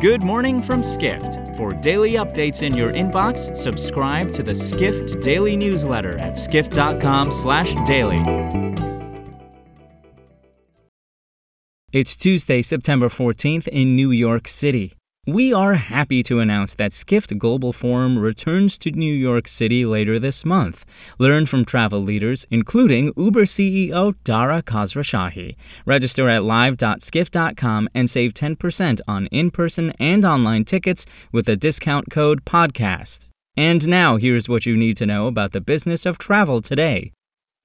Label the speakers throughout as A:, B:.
A: Good morning from Skift. For daily updates in your inbox, subscribe to the Skift Daily newsletter at skift.com/daily.
B: It's Tuesday, September 14th in New York City. We are happy to announce that Skift Global Forum returns to New York City later this month. Learn from travel leaders, including Uber CEO Dara Khosrowshahi. Register at live.skift.com and save 10% on in person and online tickets with the discount code PODCAST. And now, here's what you need to know about the business of travel today.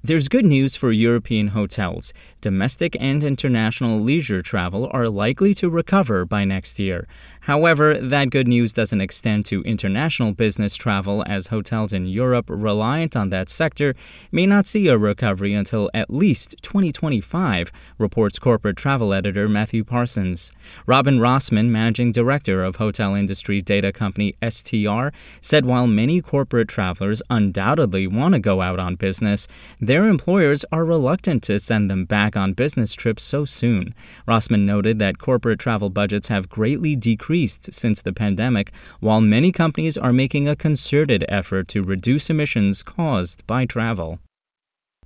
B: There's good news for European hotels. Domestic and international leisure travel are likely to recover by next year. However, that good news doesn't extend to international business travel, as hotels in Europe reliant on that sector may not see a recovery until at least 2025, reports corporate travel editor Matthew Parsons. Robin Rossmann, managing director of hotel industry data company STR, said while many corporate travelers undoubtedly want to go out on business, their employers are reluctant to send them back on business trips so soon. Rossmann noted that corporate travel budgets have greatly decreased since the pandemic, while many companies are making a concerted effort to reduce emissions caused by travel.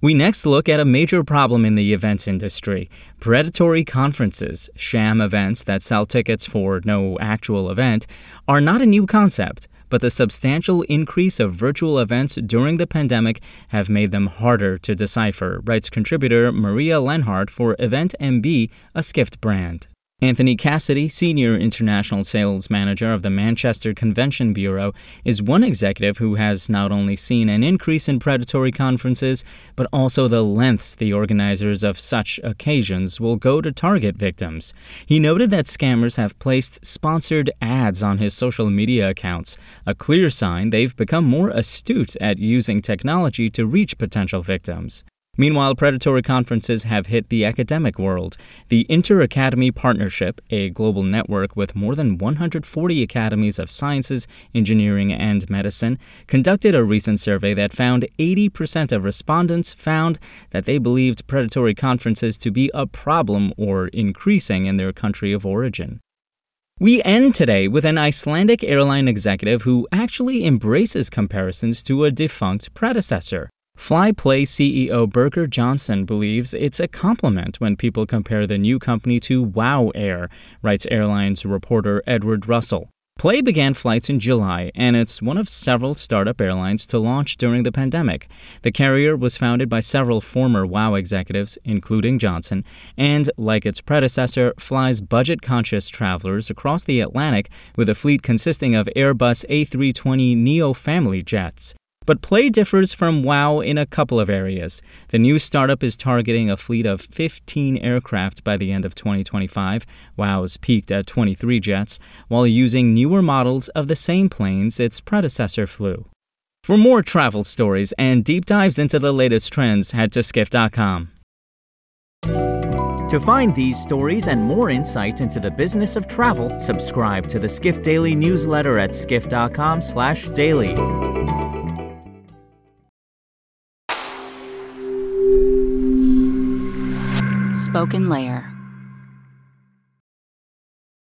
B: We next look at a major problem in the events industry predatory conferences, sham events that sell tickets for no actual event, are not a new concept but the substantial increase of virtual events during the pandemic have made them harder to decipher, writes contributor Maria Lenhart for Event MB, a Skift brand. Anthony Cassidy, Senior International Sales Manager of the Manchester Convention Bureau, is one executive who has not only seen an increase in predatory conferences, but also the lengths the organizers of such occasions will go to target victims. He noted that scammers have placed sponsored ads on his social media accounts, a clear sign they've become more astute at using technology to reach potential victims. Meanwhile, predatory conferences have hit the academic world. The Inter Academy Partnership, a global network with more than 140 academies of sciences, engineering, and medicine, conducted a recent survey that found 80% of respondents found that they believed predatory conferences to be a problem or increasing in their country of origin. We end today with an Icelandic airline executive who actually embraces comparisons to a defunct predecessor. Flyplay CEO Birgir Jonsson believes it's a compliment when people compare the new company to WOW Air, writes airlines reporter Edward Russell. Play began flights in July, and it's one of several startup airlines to launch during the pandemic. The carrier was founded by several former WOW executives, including Jonsson, and, like its predecessor, flies budget conscious travelers across the Atlantic with a fleet consisting of Airbus A320 Neo family jets. But Play differs from WOW in a couple of areas. The new startup is targeting a fleet of 15 aircraft by the end of 2025. WOW's peaked at 23 jets, while using newer models of the same planes its predecessor flew. For more travel stories and deep dives into the latest trends, head to skift.com.
A: To find these stories and more insight into the business of travel, subscribe to the Skift Daily newsletter at skift.com/daily.
C: SpokenLayer.